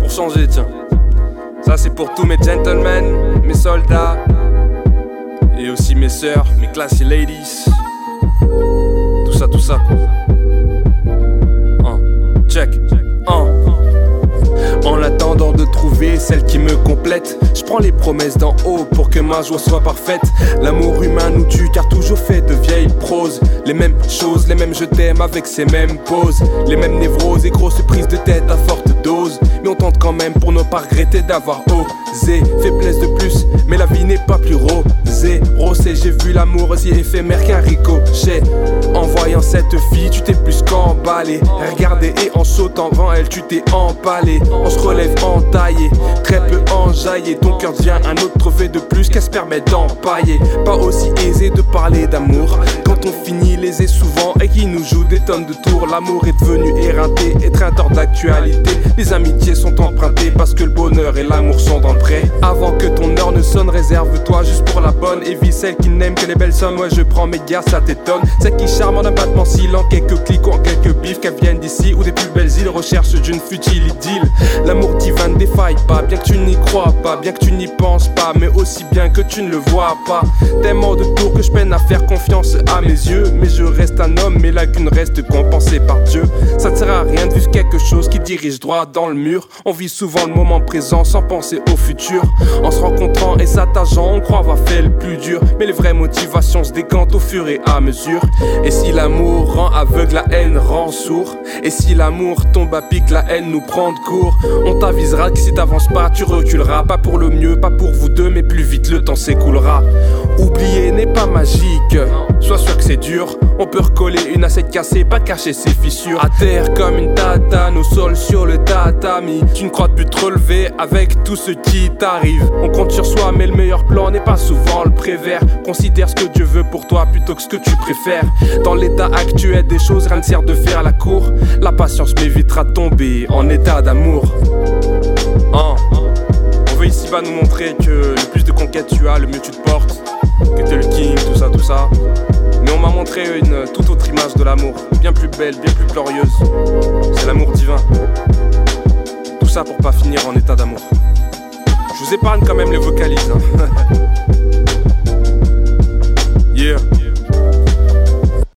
pour changer, tiens. Ça c'est pour tous mes gentlemen, mes soldats, et aussi mes sœurs, mes classy ladies. Tout ça, tout ça. Check. En attendant de trouver celle qui me complète, je prends les promesses d'en haut pour que ma joie soit parfaite. L'amour humain nous tue car les mêmes choses, les mêmes je t'aime avec ces mêmes poses. Les mêmes névroses et grosses prises de tête à forte dose. Mais on tente quand même pour ne pas regretter d'avoir osé. Faiblesse de plus, mais la vie n'est pas plus rosée. Rosé, j'ai vu l'amour aussi éphémère qu'un ricochet. En voyant cette fille, tu t'es plus qu'emballé. Regardez et en sautant devant elle, tu t'es empalé. On se relève entaillé, très peu enjaillé. Ton cœur devient un autre V de plus qu'elle se permet d'empailler. Pas aussi aisé de parler d'amour on finit lésé souvent et qui nous joue des tonnes de tours. L'amour est devenu éreinté, étreinteur d'actualité. Les amitiés sont empruntées parce que le bonheur et l'amour sont d'entrée. Avant que ton heure ne sonne, réserve-toi juste pour la bonne. Évite celle qui n'aime que les belles sommes. Ouais, je prends mes gars, ça t'étonne. Celle qui charme en un battement silent, quelques clics ou en quelques bifs, qu'elles viennent d'ici ou des plus belles îles. Recherche d'une futile idylle. Bien que tu n'y crois pas, bien que tu n'y penses pas, mais aussi bien que tu ne le vois pas. Tellement de tours que je peine à faire confiance à mes yeux. Mais je reste un homme, mes lacunes restent compensées par Dieu. Ça ne sert à rien de vivre quelque chose qui dirige droit dans le mur. On vit souvent le moment présent sans penser au futur. En se rencontrant et s'attacheant, on croit avoir fait le plus dur. Mais les vraies motivations se décantent au fur et à mesure. Et si l'amour rend aveugle, la haine rend sourd. Et si l'amour tombe à pic, la haine nous prend de court. On t'avisera que si t'avances pas, tu reculeras. Pas pour le mieux, pas pour vous deux, mais plus vite le temps s'écoulera. Oublier n'est pas magique. Sois sûr que c'est dur. On peut recoller une assiette cassée, pas cacher ses fissures. À terre comme une tatane, au sol sur le tatami. Tu ne crois plus te relever avec tout ce qui t'arrive. On compte sur soi, mais le meilleur plan n'est pas souvent le prévert. Considère ce que Dieu veut pour toi plutôt que ce que tu préfères. Dans l'état actuel des choses, rien ne sert de faire la cour. La patience m'évitera de tomber en état d'amour. Hein. On veut ici pas nous montrer que le plus de conquêtes tu as, le mieux tu te portes. Que t'es le king, tout ça, tout ça. Mais on m'a montré une toute autre image de l'amour, bien plus belle, bien plus glorieuse. C'est l'amour divin. Tout ça pour pas finir en état d'amour. Je vous épargne quand même les vocalises. Hein.